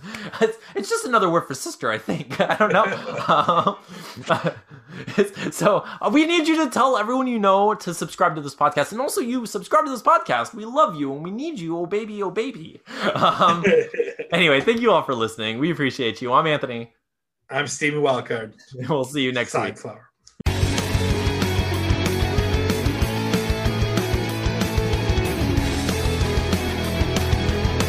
S1: It's, it's just another word for sister, I think. I don't know. Um, so uh, we need you to tell everyone you know to subscribe to this podcast, and also you subscribe to this podcast. We love you and we need you. Oh baby, oh baby. Um, anyway, thank you all for listening. We appreciate you. I'm Anthony.
S2: I'm Stephen Wildcard.
S1: We'll see you next week.
S2: Sideflower.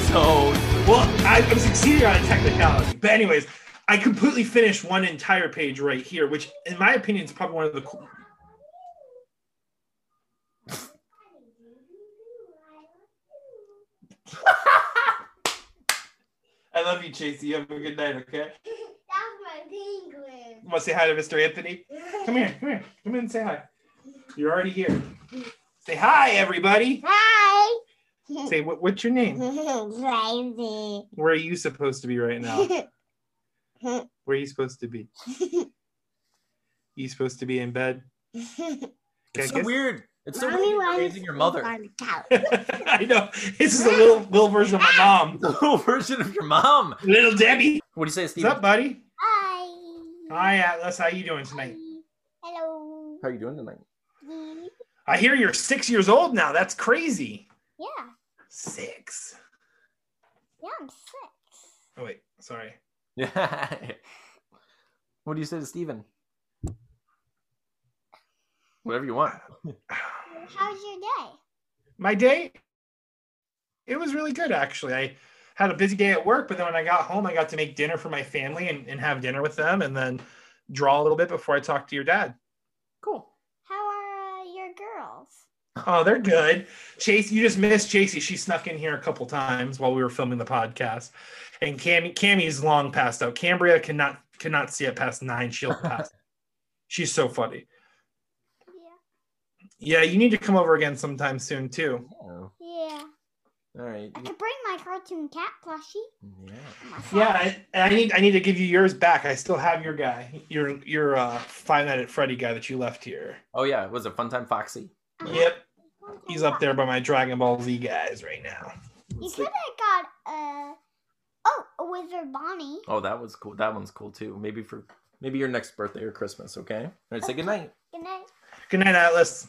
S1: So
S2: Well, I, I'm succeeding on a technicality, but anyways, I completely finished one entire page right here, which, in my opinion, is probably one of the cool. I love you, Chasey. You have a good night, okay?
S3: That's penguin.
S2: Want to say hi to Mr. Anthony? Come here, come here, come in and say hi. You're already here. Say hi, everybody.
S3: Hi.
S2: Say what, what's your name?
S3: Crazy.
S2: Where are you supposed to be right now? Where are you supposed to be? You supposed to be in bed?
S1: it's so weird. It's so
S3: Mommy
S1: weird you're raising your mother.
S3: sleep on the couch.
S2: I know. This is a little little version of my mom.
S1: The little version of your mom.
S2: Little Debbie.
S1: What do you say, Steve?
S2: What's
S1: Steven?
S2: up, buddy?
S3: Hi.
S2: Hi, Atlas. How you doing tonight?
S3: Hello.
S1: How are you doing tonight?
S2: I hear you're six years old now. That's crazy.
S3: Yeah.
S2: Six.
S3: Yeah, I'm six.
S2: Oh wait, sorry.
S1: Yeah. what do you say to Steven? Whatever you want.
S3: How's your day?
S2: My day, it was really good actually. I had a busy day at work, but then when I got home, I got to make dinner for my family and, and have dinner with them, and then draw a little bit before I talked to your dad.
S1: Cool.
S3: How are uh, your girls?
S2: Oh, they're good. Chase, you just missed Chasey. She snuck in here a couple times while we were filming the podcast. And Cammy, Cammy's long passed out. Cambria cannot cannot see it past nine. She'll pass. She's so funny.
S3: Yeah.
S2: Yeah, you need to come over again sometime soon too.
S3: Yeah.
S1: all right.
S3: I could bring my cartoon cat plushie.
S1: Yeah.
S2: Yeah, I, I need I need to give you yours back. I still have your guy, your your uh, Five Nights at Freddy guy that you left here.
S1: Oh yeah. It was it Funtime Foxy?
S3: Uh-huh.
S2: Yep, he's up there by my Dragon Ball Z guys right now.
S3: You could have got uh oh a withered Bonnie.
S1: Oh, that was cool. That one's cool too. Maybe for maybe your next birthday or Christmas. Okay. All right. Say good night.
S3: Good night.
S2: Good night, Atlas.